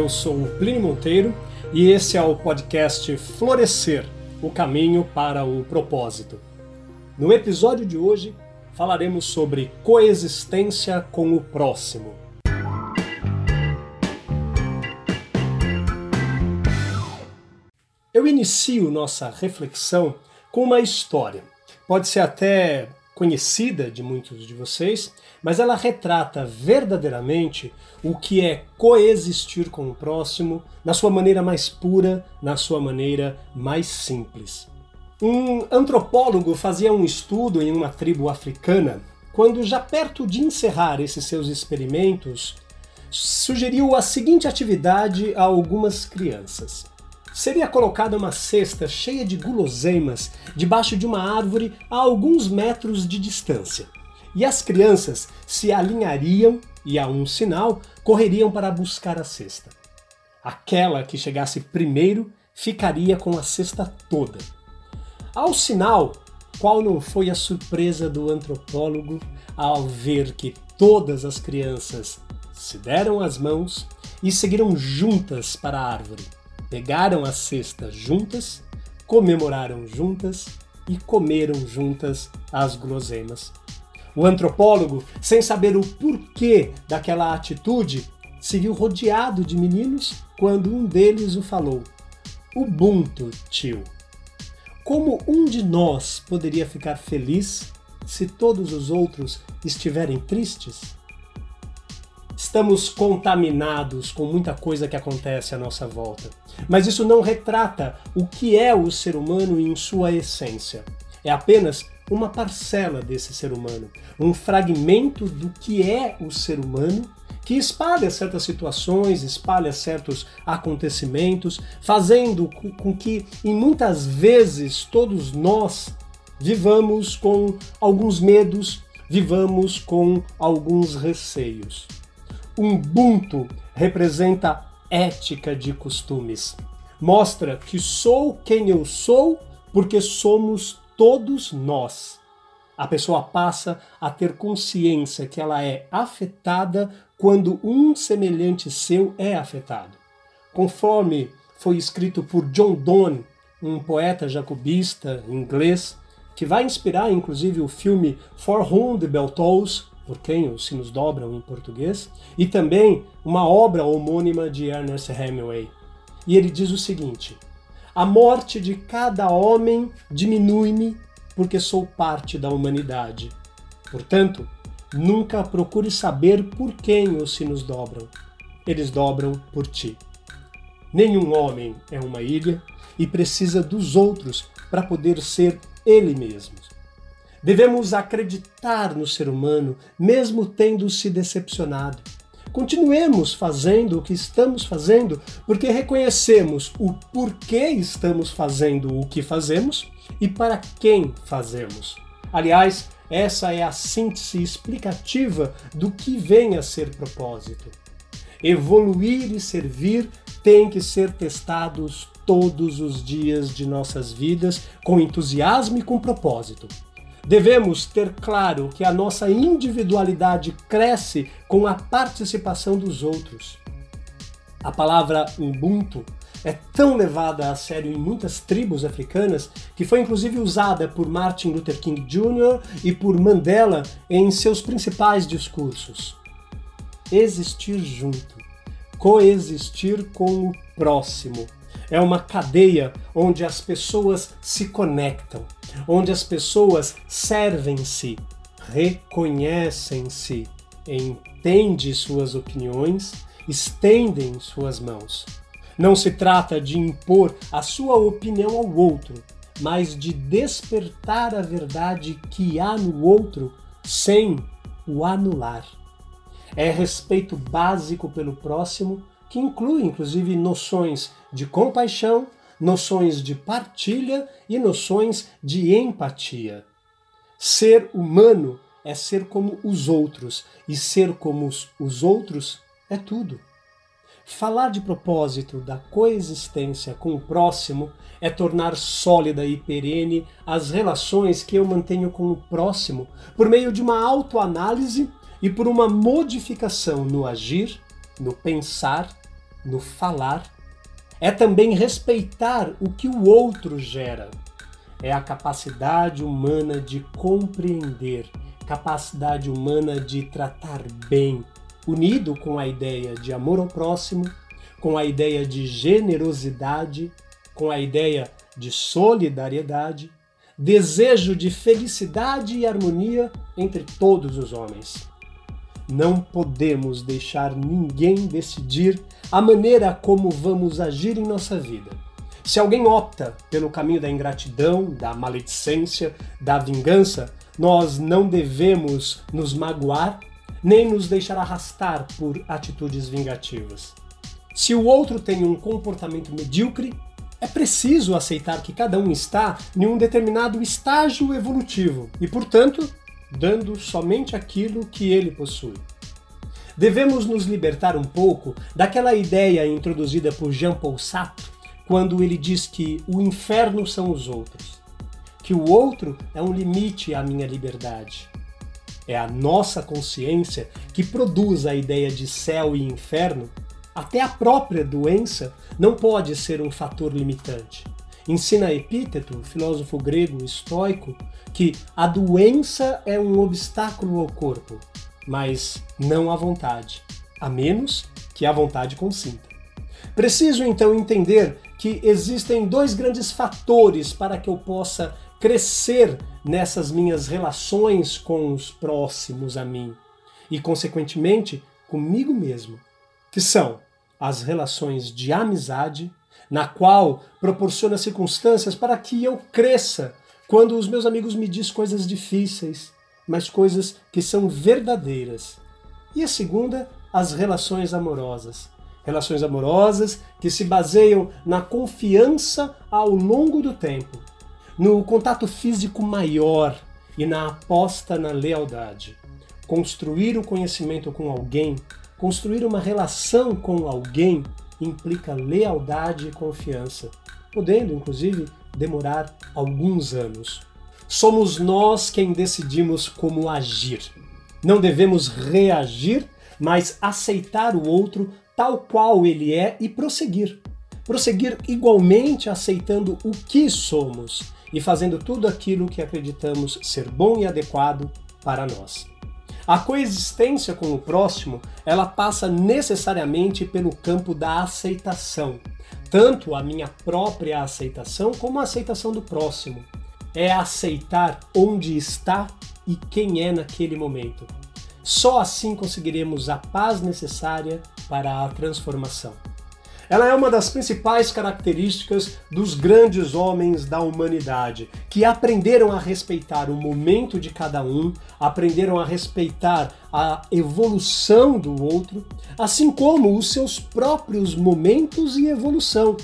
Eu sou o Plínio Monteiro e esse é o podcast Florescer o caminho para o propósito. No episódio de hoje, falaremos sobre coexistência com o próximo. Eu inicio nossa reflexão com uma história. Pode ser até conhecida de muitos de vocês, mas ela retrata verdadeiramente o que é coexistir com o próximo na sua maneira mais pura, na sua maneira mais simples. Um antropólogo fazia um estudo em uma tribo africana quando, já perto de encerrar esses seus experimentos, sugeriu a seguinte atividade a algumas crianças. Seria colocada uma cesta cheia de guloseimas debaixo de uma árvore a alguns metros de distância. E as crianças se alinhariam e, a um sinal, correriam para buscar a cesta. Aquela que chegasse primeiro ficaria com a cesta toda. Ao sinal, qual não foi a surpresa do antropólogo ao ver que todas as crianças se deram as mãos e seguiram juntas para a árvore pegaram a cesta juntas, comemoraram juntas e comeram juntas as guloseimas. O antropólogo, sem saber o porquê daquela atitude, se viu rodeado de meninos quando um deles o falou: Ubuntu, tio. Como um de nós poderia ficar feliz se todos os outros estiverem tristes? Estamos contaminados com muita coisa que acontece à nossa volta. Mas isso não retrata o que é o ser humano em sua essência. É apenas uma parcela desse ser humano, um fragmento do que é o ser humano que espalha certas situações, espalha certos acontecimentos, fazendo com que, em muitas vezes, todos nós vivamos com alguns medos, vivamos com alguns receios. Ubuntu representa ética de costumes. Mostra que sou quem eu sou porque somos todos nós. A pessoa passa a ter consciência que ela é afetada quando um semelhante seu é afetado. Conforme foi escrito por John Donne, um poeta jacobista inglês, que vai inspirar inclusive o filme For Whom the Bell Tolls, por quem os sinos dobram em português, e também uma obra homônima de Ernest Hemingway. E ele diz o seguinte: A morte de cada homem diminui-me porque sou parte da humanidade. Portanto, nunca procure saber por quem os sinos dobram. Eles dobram por ti. Nenhum homem é uma ilha e precisa dos outros para poder ser ele mesmo. Devemos acreditar no ser humano, mesmo tendo se decepcionado. Continuemos fazendo o que estamos fazendo, porque reconhecemos o porquê estamos fazendo o que fazemos e para quem fazemos. Aliás, essa é a síntese explicativa do que vem a ser propósito. Evoluir e servir tem que ser testados todos os dias de nossas vidas com entusiasmo e com propósito. Devemos ter claro que a nossa individualidade cresce com a participação dos outros. A palavra Ubuntu é tão levada a sério em muitas tribos africanas que foi inclusive usada por Martin Luther King Jr. e por Mandela em seus principais discursos. Existir junto, coexistir com o próximo, é uma cadeia onde as pessoas se conectam, onde as pessoas servem-se, reconhecem-se, entendem suas opiniões, estendem suas mãos. Não se trata de impor a sua opinião ao outro, mas de despertar a verdade que há no outro sem o anular. É respeito básico pelo próximo que inclui inclusive noções de compaixão, noções de partilha e noções de empatia. Ser humano é ser como os outros, e ser como os outros é tudo. Falar de propósito da coexistência com o próximo é tornar sólida e perene as relações que eu mantenho com o próximo por meio de uma autoanálise e por uma modificação no agir no pensar, no falar. É também respeitar o que o outro gera. É a capacidade humana de compreender, capacidade humana de tratar bem, unido com a ideia de amor ao próximo, com a ideia de generosidade, com a ideia de solidariedade, desejo de felicidade e harmonia entre todos os homens. Não podemos deixar ninguém decidir a maneira como vamos agir em nossa vida. Se alguém opta pelo caminho da ingratidão, da maledicência, da vingança, nós não devemos nos magoar nem nos deixar arrastar por atitudes vingativas. Se o outro tem um comportamento medíocre, é preciso aceitar que cada um está em um determinado estágio evolutivo e, portanto, dando somente aquilo que ele possui. Devemos nos libertar um pouco daquela ideia introduzida por Jean Paul Sartre quando ele diz que o inferno são os outros, que o outro é um limite à minha liberdade. É a nossa consciência que produz a ideia de céu e inferno. Até a própria doença não pode ser um fator limitante. Ensina Epíteto, filósofo grego estoico, que a doença é um obstáculo ao corpo, mas não à vontade, a menos que a vontade consinta. Preciso então entender que existem dois grandes fatores para que eu possa crescer nessas minhas relações com os próximos a mim e, consequentemente, comigo mesmo, que são as relações de amizade, na qual proporciona circunstâncias para que eu cresça quando os meus amigos me dizem coisas difíceis, mas coisas que são verdadeiras. E a segunda, as relações amorosas. Relações amorosas que se baseiam na confiança ao longo do tempo, no contato físico maior e na aposta na lealdade. Construir o conhecimento com alguém, construir uma relação com alguém, implica lealdade e confiança, podendo, inclusive, demorar alguns anos. Somos nós quem decidimos como agir. Não devemos reagir, mas aceitar o outro tal qual ele é e prosseguir. Prosseguir igualmente aceitando o que somos e fazendo tudo aquilo que acreditamos ser bom e adequado para nós. A coexistência com o próximo, ela passa necessariamente pelo campo da aceitação, tanto a minha própria aceitação como a aceitação do próximo. É aceitar onde está e quem é naquele momento. Só assim conseguiremos a paz necessária para a transformação. Ela é uma das principais características dos grandes homens da humanidade, que aprenderam a respeitar o momento de cada um, aprenderam a respeitar a evolução do outro, assim como os seus próprios momentos e evolução.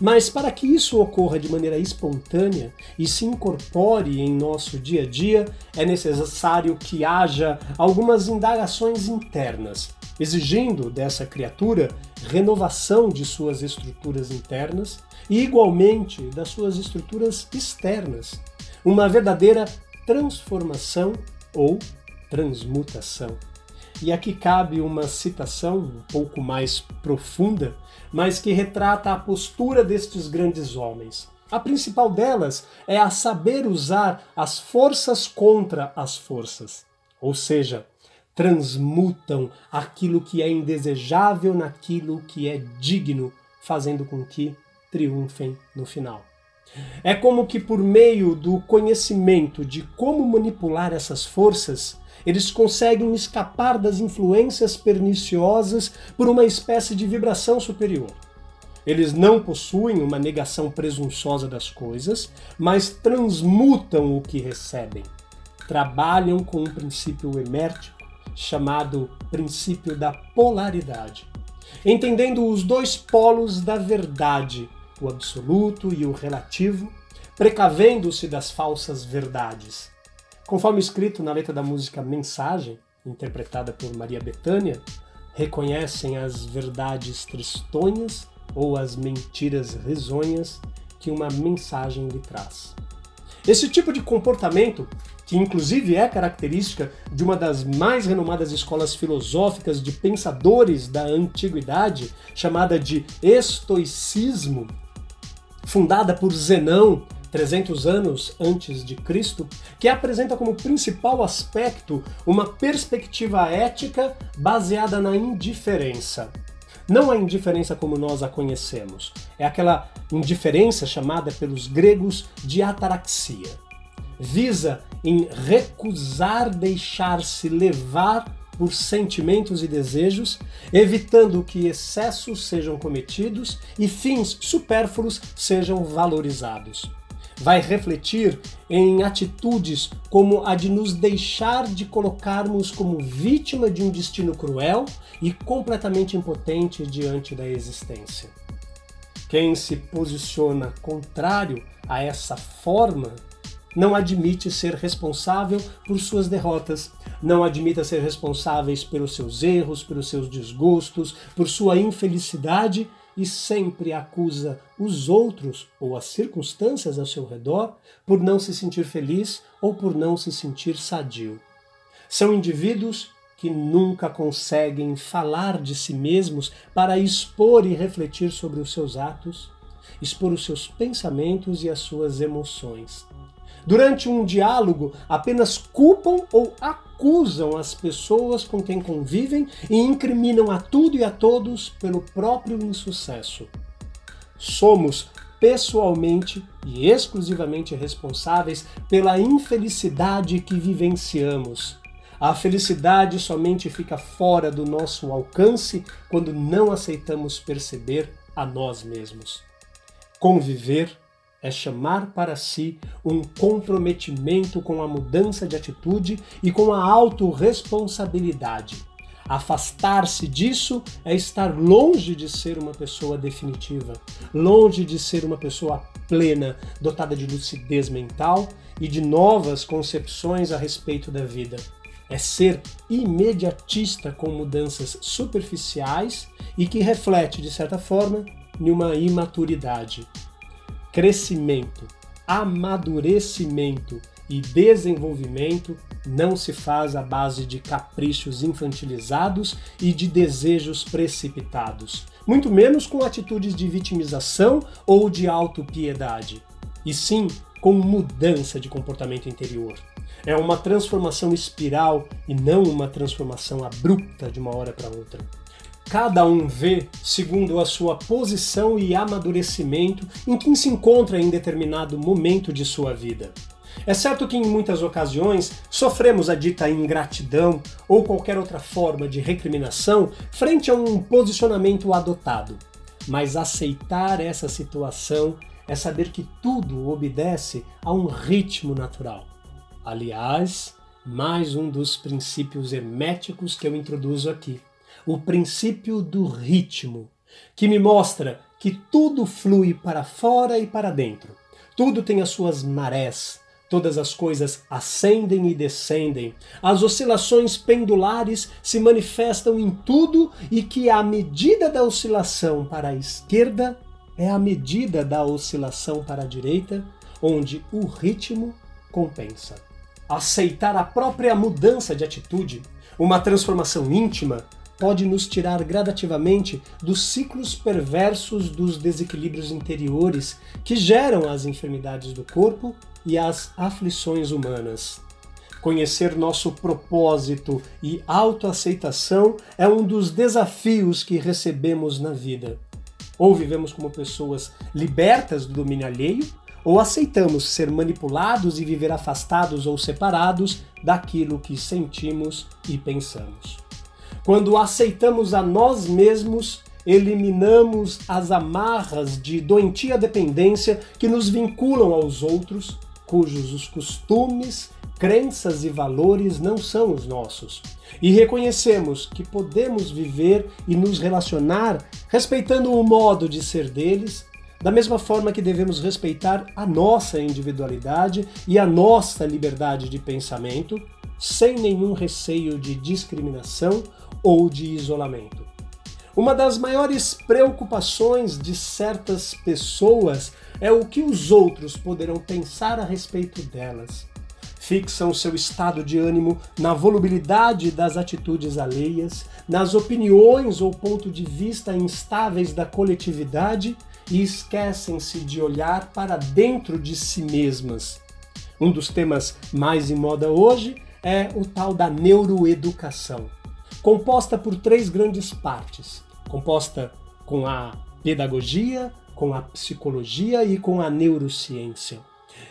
Mas para que isso ocorra de maneira espontânea e se incorpore em nosso dia a dia, é necessário que haja algumas indagações internas, exigindo dessa criatura renovação de suas estruturas internas e, igualmente, das suas estruturas externas. Uma verdadeira transformação ou transmutação. E aqui cabe uma citação um pouco mais profunda, mas que retrata a postura destes grandes homens. A principal delas é a saber usar as forças contra as forças, ou seja, transmutam aquilo que é indesejável naquilo que é digno, fazendo com que triunfem no final. É como que por meio do conhecimento de como manipular essas forças, eles conseguem escapar das influências perniciosas por uma espécie de vibração superior. Eles não possuem uma negação presunçosa das coisas, mas transmutam o que recebem. Trabalham com um princípio emértico chamado princípio da polaridade, entendendo os dois polos da verdade, o absoluto e o relativo, precavendo-se das falsas verdades. Conforme escrito na letra da música Mensagem, interpretada por Maria Bethânia, reconhecem as verdades tristonhas ou as mentiras risonhas que uma mensagem lhe traz. Esse tipo de comportamento que inclusive é característica de uma das mais renomadas escolas filosóficas de pensadores da antiguidade, chamada de estoicismo, fundada por Zenão 300 anos antes de Cristo, que apresenta como principal aspecto uma perspectiva ética baseada na indiferença. Não a indiferença como nós a conhecemos, é aquela indiferença chamada pelos gregos de ataraxia. Visa em recusar deixar-se levar por sentimentos e desejos, evitando que excessos sejam cometidos e fins supérfluos sejam valorizados vai refletir em atitudes como a de nos deixar de colocarmos como vítima de um destino cruel e completamente impotente diante da existência. Quem se posiciona contrário a essa forma não admite ser responsável por suas derrotas, não admita ser responsáveis pelos seus erros, pelos seus desgostos, por sua infelicidade e sempre acusa os outros ou as circunstâncias ao seu redor por não se sentir feliz ou por não se sentir sadio. São indivíduos que nunca conseguem falar de si mesmos para expor e refletir sobre os seus atos, expor os seus pensamentos e as suas emoções. Durante um diálogo, apenas culpam ou acusam as pessoas com quem convivem e incriminam a tudo e a todos pelo próprio insucesso. Somos pessoalmente e exclusivamente responsáveis pela infelicidade que vivenciamos. A felicidade somente fica fora do nosso alcance quando não aceitamos perceber a nós mesmos. Conviver é chamar para si um comprometimento com a mudança de atitude e com a autorresponsabilidade. Afastar-se disso é estar longe de ser uma pessoa definitiva, longe de ser uma pessoa plena, dotada de lucidez mental e de novas concepções a respeito da vida. É ser imediatista com mudanças superficiais e que reflete, de certa forma, numa imaturidade crescimento, amadurecimento e desenvolvimento não se faz à base de caprichos infantilizados e de desejos precipitados, muito menos com atitudes de vitimização ou de autopiedade, e sim com mudança de comportamento interior. É uma transformação espiral e não uma transformação abrupta de uma hora para outra. Cada um vê segundo a sua posição e amadurecimento em que se encontra em determinado momento de sua vida. É certo que em muitas ocasiões sofremos a dita ingratidão ou qualquer outra forma de recriminação frente a um posicionamento adotado. Mas aceitar essa situação é saber que tudo obedece a um ritmo natural. Aliás, mais um dos princípios herméticos que eu introduzo aqui o princípio do ritmo, que me mostra que tudo flui para fora e para dentro. Tudo tem as suas marés, todas as coisas ascendem e descendem. As oscilações pendulares se manifestam em tudo e que a medida da oscilação para a esquerda é a medida da oscilação para a direita, onde o ritmo compensa. Aceitar a própria mudança de atitude, uma transformação íntima, pode nos tirar gradativamente dos ciclos perversos dos desequilíbrios interiores que geram as enfermidades do corpo e as aflições humanas. Conhecer nosso propósito e autoaceitação é um dos desafios que recebemos na vida. Ou vivemos como pessoas libertas do domínio alheio, ou aceitamos ser manipulados e viver afastados ou separados daquilo que sentimos e pensamos. Quando aceitamos a nós mesmos, eliminamos as amarras de doentia dependência que nos vinculam aos outros, cujos os costumes, crenças e valores não são os nossos. E reconhecemos que podemos viver e nos relacionar respeitando o modo de ser deles, da mesma forma que devemos respeitar a nossa individualidade e a nossa liberdade de pensamento, sem nenhum receio de discriminação ou de isolamento. Uma das maiores preocupações de certas pessoas é o que os outros poderão pensar a respeito delas. fixam seu estado de ânimo na volubilidade das atitudes alheias, nas opiniões ou ponto de vista instáveis da coletividade e esquecem-se de olhar para dentro de si mesmas. Um dos temas mais em moda hoje é o tal da neuroeducação, composta por três grandes partes, composta com a pedagogia, com a psicologia e com a neurociência.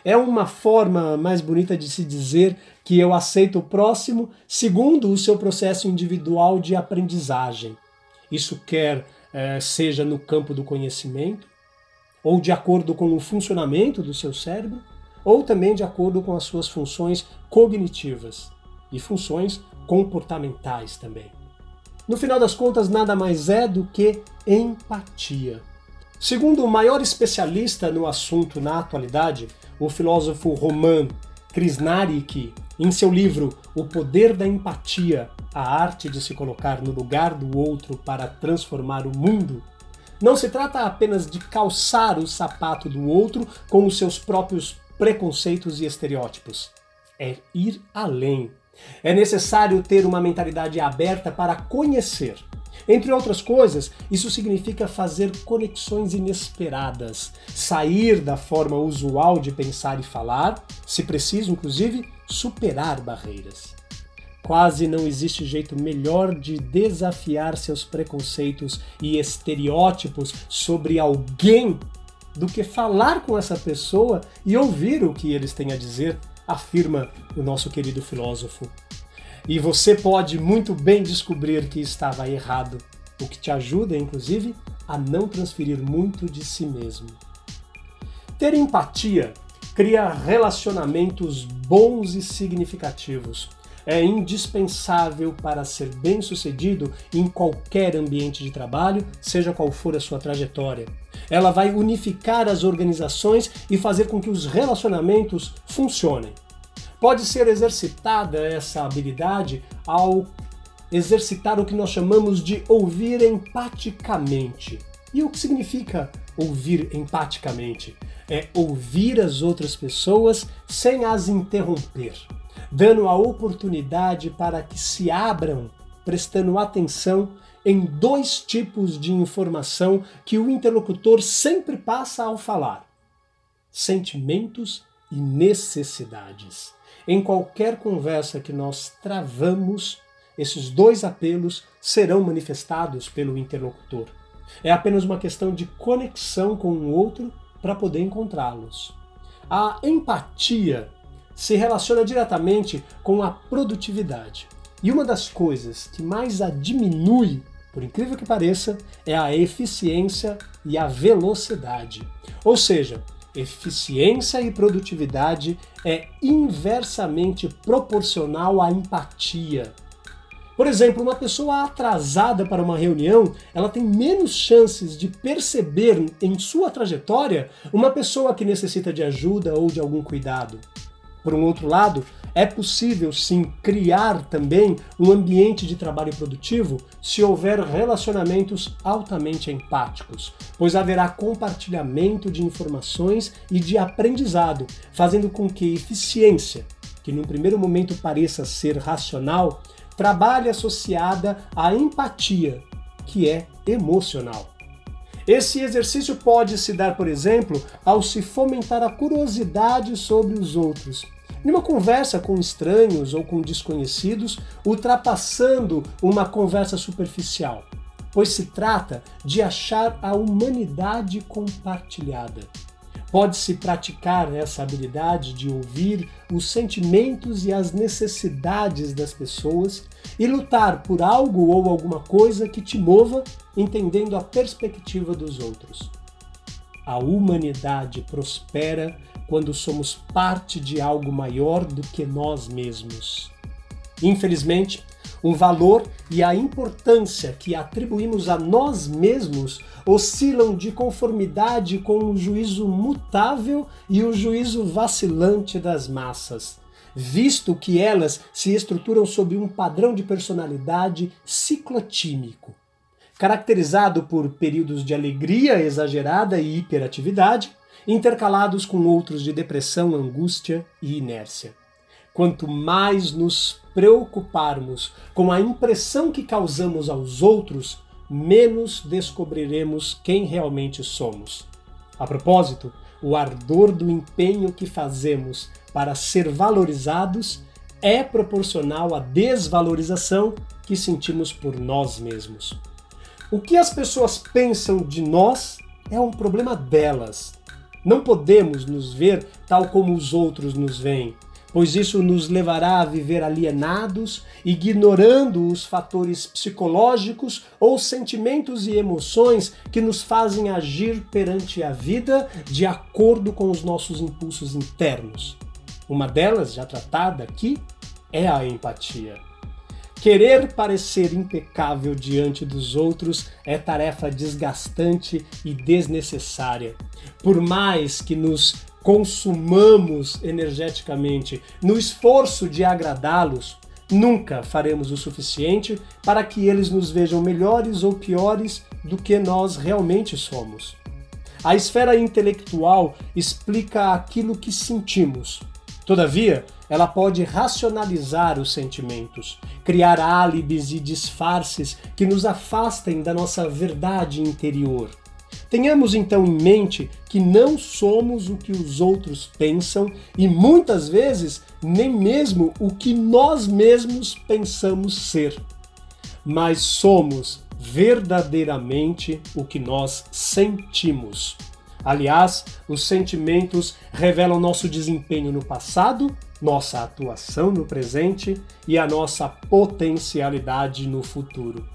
É uma forma mais bonita de se dizer que eu aceito o próximo segundo o seu processo individual de aprendizagem. Isso quer é, seja no campo do conhecimento, ou de acordo com o funcionamento do seu cérebro, ou também de acordo com as suas funções cognitivas e funções comportamentais também. No final das contas, nada mais é do que empatia. Segundo o maior especialista no assunto na atualidade, o filósofo Roman Krishnarik, em seu livro O Poder da Empatia, a arte de se colocar no lugar do outro para transformar o mundo, não se trata apenas de calçar o sapato do outro com os seus próprios preconceitos e estereótipos. É ir além. É necessário ter uma mentalidade aberta para conhecer. Entre outras coisas, isso significa fazer conexões inesperadas, sair da forma usual de pensar e falar, se preciso, inclusive, superar barreiras. Quase não existe jeito melhor de desafiar seus preconceitos e estereótipos sobre alguém do que falar com essa pessoa e ouvir o que eles têm a dizer, afirma o nosso querido filósofo. E você pode muito bem descobrir que estava errado, o que te ajuda, inclusive, a não transferir muito de si mesmo. Ter empatia cria relacionamentos bons e significativos é indispensável para ser bem-sucedido em qualquer ambiente de trabalho, seja qual for a sua trajetória. Ela vai unificar as organizações e fazer com que os relacionamentos funcionem. Pode ser exercitada essa habilidade ao exercitar o que nós chamamos de ouvir empaticamente. E o que significa ouvir empaticamente? É ouvir as outras pessoas sem as interromper dando a oportunidade para que se abram, prestando atenção em dois tipos de informação que o interlocutor sempre passa ao falar: sentimentos e necessidades. Em qualquer conversa que nós travamos, esses dois apelos serão manifestados pelo interlocutor. É apenas uma questão de conexão com o outro para poder encontrá-los. A empatia se relaciona diretamente com a produtividade. E uma das coisas que mais a diminui, por incrível que pareça, é a eficiência e a velocidade. Ou seja, eficiência e produtividade é inversamente proporcional à empatia. Por exemplo, uma pessoa atrasada para uma reunião, ela tem menos chances de perceber em sua trajetória uma pessoa que necessita de ajuda ou de algum cuidado. Por um outro lado, é possível sim criar também um ambiente de trabalho produtivo se houver relacionamentos altamente empáticos, pois haverá compartilhamento de informações e de aprendizado, fazendo com que eficiência, que num primeiro momento pareça ser racional, trabalhe associada à empatia, que é emocional. Esse exercício pode se dar, por exemplo, ao se fomentar a curiosidade sobre os outros. Numa conversa com estranhos ou com desconhecidos, ultrapassando uma conversa superficial, pois se trata de achar a humanidade compartilhada. Pode-se praticar essa habilidade de ouvir os sentimentos e as necessidades das pessoas e lutar por algo ou alguma coisa que te mova, entendendo a perspectiva dos outros. A humanidade prospera quando somos parte de algo maior do que nós mesmos. Infelizmente, o valor e a importância que atribuímos a nós mesmos oscilam de conformidade com o juízo mutável e o juízo vacilante das massas, visto que elas se estruturam sob um padrão de personalidade ciclotímico, caracterizado por períodos de alegria exagerada e hiperatividade, intercalados com outros de depressão, angústia e inércia. quanto mais nos preocuparmos com a impressão que causamos aos outros, menos descobriremos quem realmente somos. A propósito, o ardor do empenho que fazemos para ser valorizados é proporcional à desvalorização que sentimos por nós mesmos. O que as pessoas pensam de nós é um problema delas. Não podemos nos ver tal como os outros nos veem, pois isso nos levará a viver alienados, ignorando os fatores psicológicos ou sentimentos e emoções que nos fazem agir perante a vida de acordo com os nossos impulsos internos. Uma delas, já tratada aqui, é a empatia. Querer parecer impecável diante dos outros é tarefa desgastante e desnecessária. Por mais que nos consumamos energeticamente no esforço de agradá-los, nunca faremos o suficiente para que eles nos vejam melhores ou piores do que nós realmente somos. A esfera intelectual explica aquilo que sentimos. Todavia, ela pode racionalizar os sentimentos, criar álibis e disfarces que nos afastem da nossa verdade interior. Tenhamos então em mente que não somos o que os outros pensam e muitas vezes nem mesmo o que nós mesmos pensamos ser, mas somos verdadeiramente o que nós sentimos. Aliás, os sentimentos revelam nosso desempenho no passado nossa atuação no presente e a nossa potencialidade no futuro.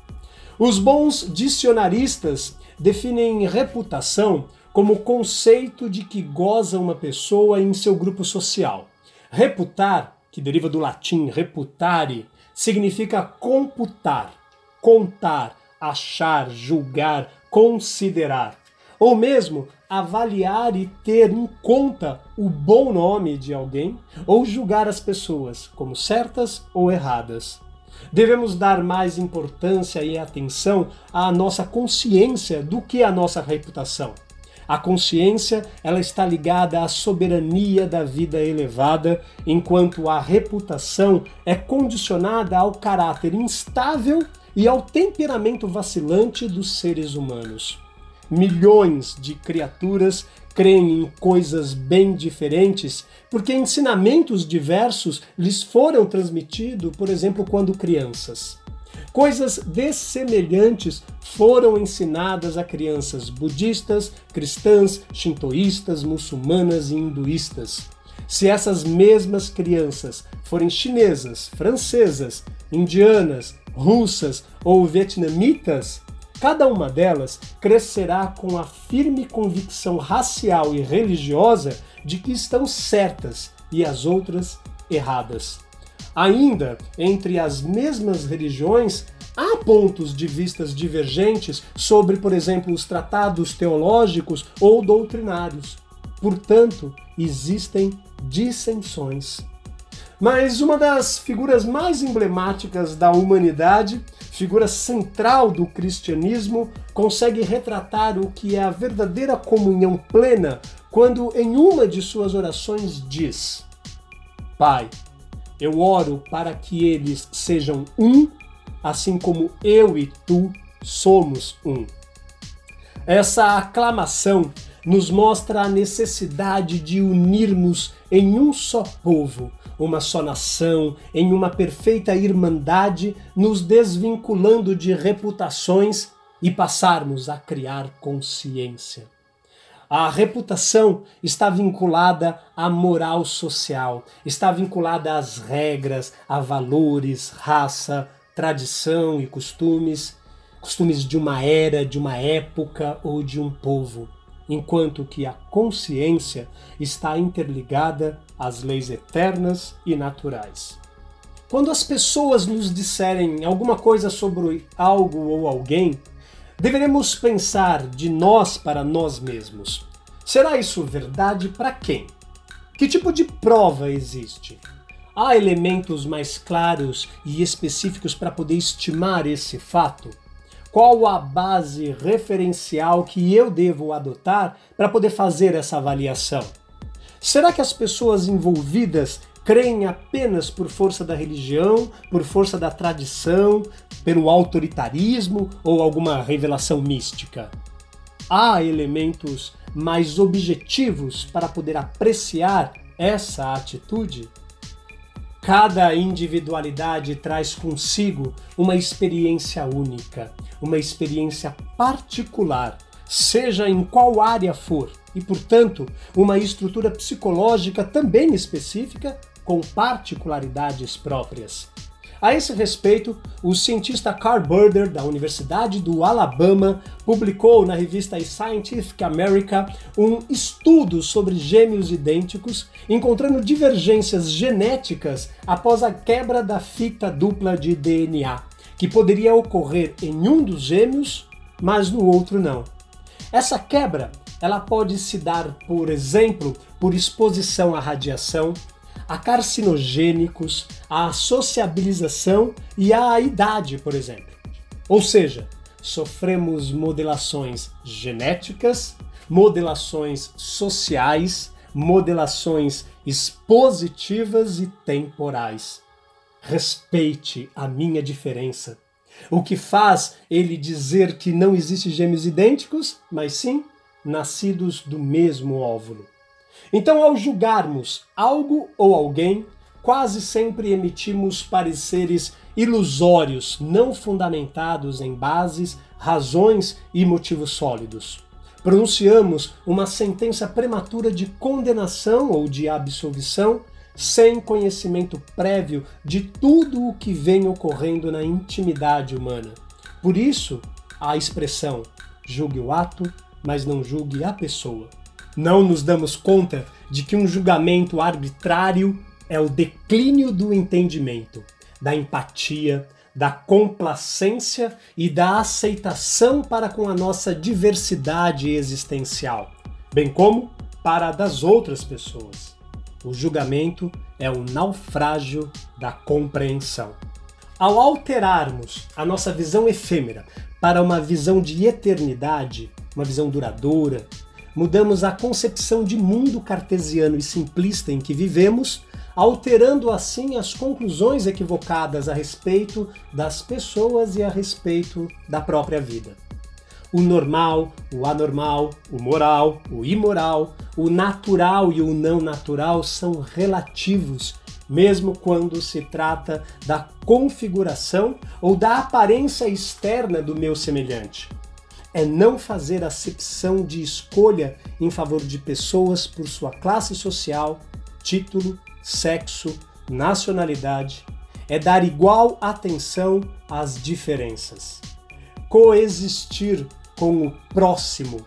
Os bons dicionaristas definem reputação como conceito de que goza uma pessoa em seu grupo social. Reputar, que deriva do latim reputare, significa computar, contar, achar, julgar, considerar ou mesmo avaliar e ter em conta o bom nome de alguém, ou julgar as pessoas como certas ou erradas. Devemos dar mais importância e atenção à nossa consciência do que à nossa reputação. A consciência ela está ligada à soberania da vida elevada, enquanto a reputação é condicionada ao caráter instável e ao temperamento vacilante dos seres humanos milhões de criaturas creem em coisas bem diferentes, porque ensinamentos diversos lhes foram transmitidos, por exemplo, quando crianças. Coisas dessemelhantes foram ensinadas a crianças budistas, cristãs, shintoístas, muçulmanas e hinduístas. Se essas mesmas crianças forem chinesas, francesas, indianas, russas ou vietnamitas, Cada uma delas crescerá com a firme convicção racial e religiosa de que estão certas e as outras erradas. Ainda entre as mesmas religiões, há pontos de vistas divergentes sobre, por exemplo, os tratados teológicos ou doutrinários. Portanto, existem dissensões. Mas uma das figuras mais emblemáticas da humanidade figura central do cristianismo, consegue retratar o que é a verdadeira comunhão plena quando, em uma de suas orações, diz: Pai, eu oro para que eles sejam um, assim como eu e tu somos um. Essa aclamação nos mostra a necessidade de unirmos em um só povo, uma só nação, em uma perfeita irmandade, nos desvinculando de reputações e passarmos a criar consciência. A reputação está vinculada à moral social, está vinculada às regras, a valores, raça, tradição e costumes, costumes de uma era, de uma época ou de um povo enquanto que a consciência está interligada às leis eternas e naturais. Quando as pessoas nos disserem alguma coisa sobre algo ou alguém, deveremos pensar de nós para nós mesmos. Será isso verdade para quem? Que tipo de prova existe? Há elementos mais claros e específicos para poder estimar esse fato? Qual a base referencial que eu devo adotar para poder fazer essa avaliação? Será que as pessoas envolvidas creem apenas por força da religião, por força da tradição, pelo autoritarismo ou alguma revelação mística. Há elementos mais objetivos para poder apreciar essa atitude? Cada individualidade traz consigo uma experiência única, uma experiência particular, seja em qual área for, e, portanto, uma estrutura psicológica também específica com particularidades próprias. A esse respeito, o cientista Carl Burder, da Universidade do Alabama, publicou na revista Scientific America um estudo sobre gêmeos idênticos, encontrando divergências genéticas após a quebra da fita dupla de DNA, que poderia ocorrer em um dos gêmeos, mas no outro não. Essa quebra ela pode se dar, por exemplo, por exposição à radiação, a carcinogênicos, à sociabilização e à idade, por exemplo. Ou seja, sofremos modelações genéticas, modelações sociais, modelações expositivas e temporais. Respeite a minha diferença. O que faz ele dizer que não existe gêmeos idênticos, mas sim nascidos do mesmo óvulo. Então, ao julgarmos algo ou alguém, quase sempre emitimos pareceres ilusórios, não fundamentados em bases, razões e motivos sólidos. Pronunciamos uma sentença prematura de condenação ou de absolvição sem conhecimento prévio de tudo o que vem ocorrendo na intimidade humana. Por isso, a expressão julgue o ato, mas não julgue a pessoa. Não nos damos conta de que um julgamento arbitrário é o declínio do entendimento, da empatia, da complacência e da aceitação para com a nossa diversidade existencial, bem como para a das outras pessoas. O julgamento é o naufrágio da compreensão. Ao alterarmos a nossa visão efêmera para uma visão de eternidade, uma visão duradoura, mudamos a concepção de mundo cartesiano e simplista em que vivemos, alterando assim as conclusões equivocadas a respeito das pessoas e a respeito da própria vida. O normal, o anormal, o moral, o imoral, o natural e o não natural são relativos, mesmo quando se trata da configuração ou da aparência externa do meu semelhante é não fazer acepção de escolha em favor de pessoas por sua classe social, título, sexo, nacionalidade, é dar igual atenção às diferenças. Coexistir com o próximo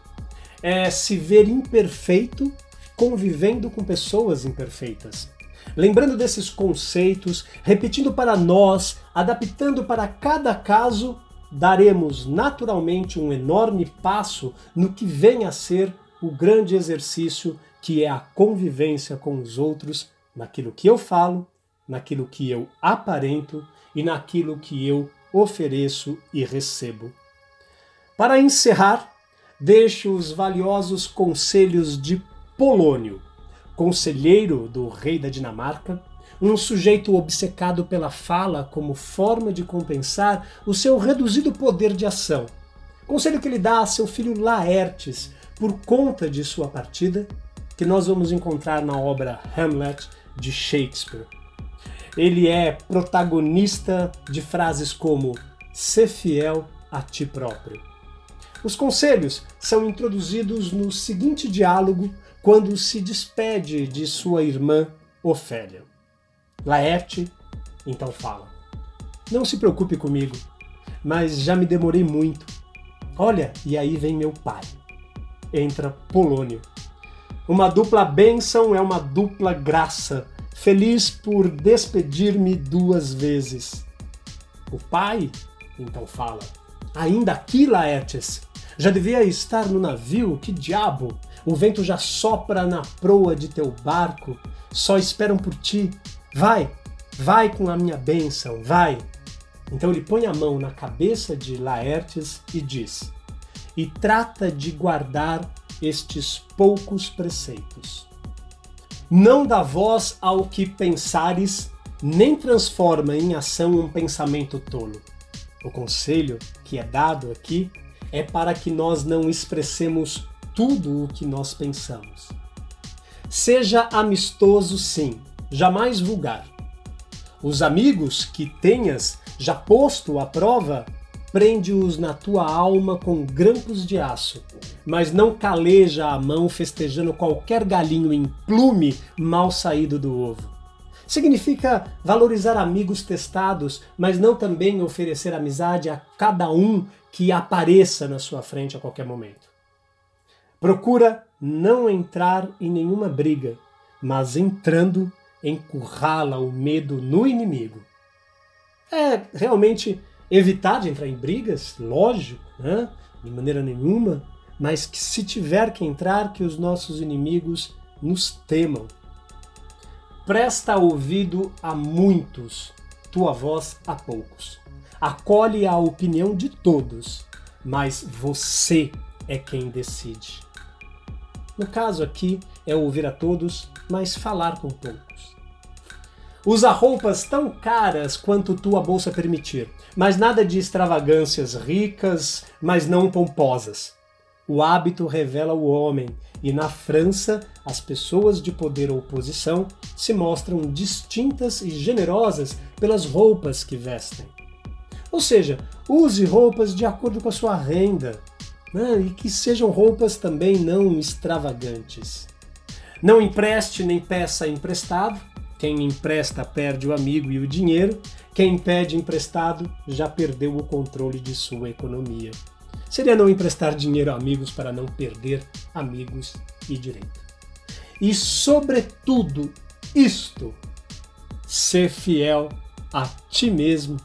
é se ver imperfeito convivendo com pessoas imperfeitas. Lembrando desses conceitos, repetindo para nós, adaptando para cada caso daremos naturalmente um enorme passo no que vem a ser o grande exercício que é a convivência com os outros, naquilo que eu falo, naquilo que eu aparento e naquilo que eu ofereço e recebo. Para encerrar, deixo os valiosos conselhos de Polônio, conselheiro do rei da Dinamarca, um sujeito obcecado pela fala como forma de compensar o seu reduzido poder de ação. Conselho que ele dá a seu filho Laertes por conta de sua partida, que nós vamos encontrar na obra Hamlet de Shakespeare. Ele é protagonista de frases como "ser fiel a ti próprio". Os conselhos são introduzidos no seguinte diálogo quando se despede de sua irmã Ofélia. Laerte então fala: Não se preocupe comigo, mas já me demorei muito. Olha, e aí vem meu pai. Entra Polônio. Uma dupla bênção é uma dupla graça. Feliz por despedir-me duas vezes. O pai então fala: Ainda aqui, Laertes? Já devia estar no navio? Que diabo! O vento já sopra na proa de teu barco. Só esperam por ti. Vai, vai com a minha bênção, vai. Então ele põe a mão na cabeça de Laertes e diz: E trata de guardar estes poucos preceitos. não dá voz ao que pensares, nem transforma em ação um pensamento tolo. O conselho que é dado aqui é para que nós não expressemos tudo o que nós pensamos. Seja amistoso, sim, jamais vulgar. Os amigos que tenhas já posto à prova, prende-os na tua alma com grampos de aço, mas não caleja a mão festejando qualquer galinho em plume mal saído do ovo. Significa valorizar amigos testados, mas não também oferecer amizade a cada um que apareça na sua frente a qualquer momento. Procura não entrar em nenhuma briga, mas entrando, encurrala o medo no inimigo. É realmente evitar de entrar em brigas, lógico, né? de maneira nenhuma, mas que se tiver que entrar, que os nossos inimigos nos temam. Presta ouvido a muitos, tua voz a poucos. Acolhe a opinião de todos, mas você é quem decide. No caso aqui é ouvir a todos, mas falar com poucos. Usa roupas tão caras quanto tua bolsa permitir, mas nada de extravagâncias ricas, mas não pomposas. O hábito revela o homem, e na França as pessoas de poder ou posição se mostram distintas e generosas pelas roupas que vestem. Ou seja, use roupas de acordo com a sua renda, né? e que sejam roupas também não extravagantes. Não empreste nem peça emprestado. Quem empresta perde o amigo e o dinheiro. Quem pede emprestado já perdeu o controle de sua economia. Seria não emprestar dinheiro a amigos para não perder amigos e direito. E, sobretudo, isto, ser fiel a ti mesmo.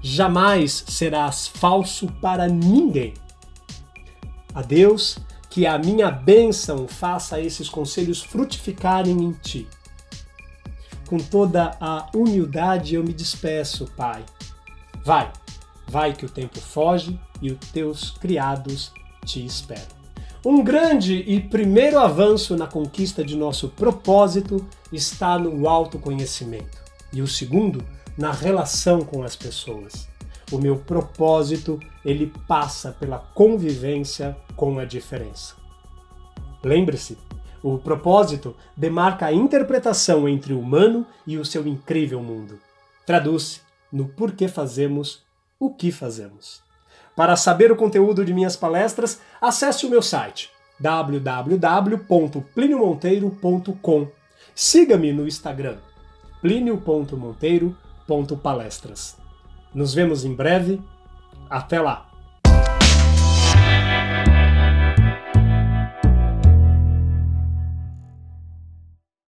Jamais serás falso para ninguém. A Deus, que a minha bênção faça esses conselhos frutificarem em ti. Com toda a humildade eu me despeço, Pai. Vai, vai que o tempo foge e os teus criados te esperam. Um grande e primeiro avanço na conquista de nosso propósito está no autoconhecimento, e o segundo, na relação com as pessoas. O meu propósito, ele passa pela convivência com a diferença. Lembre-se, o propósito demarca a interpretação entre o humano e o seu incrível mundo. Traduz no porquê fazemos o que fazemos. Para saber o conteúdo de minhas palestras, acesse o meu site www.pliniomonteiro.com. Siga-me no Instagram plinio.monteiro.palestras. Nos vemos em breve. Até lá!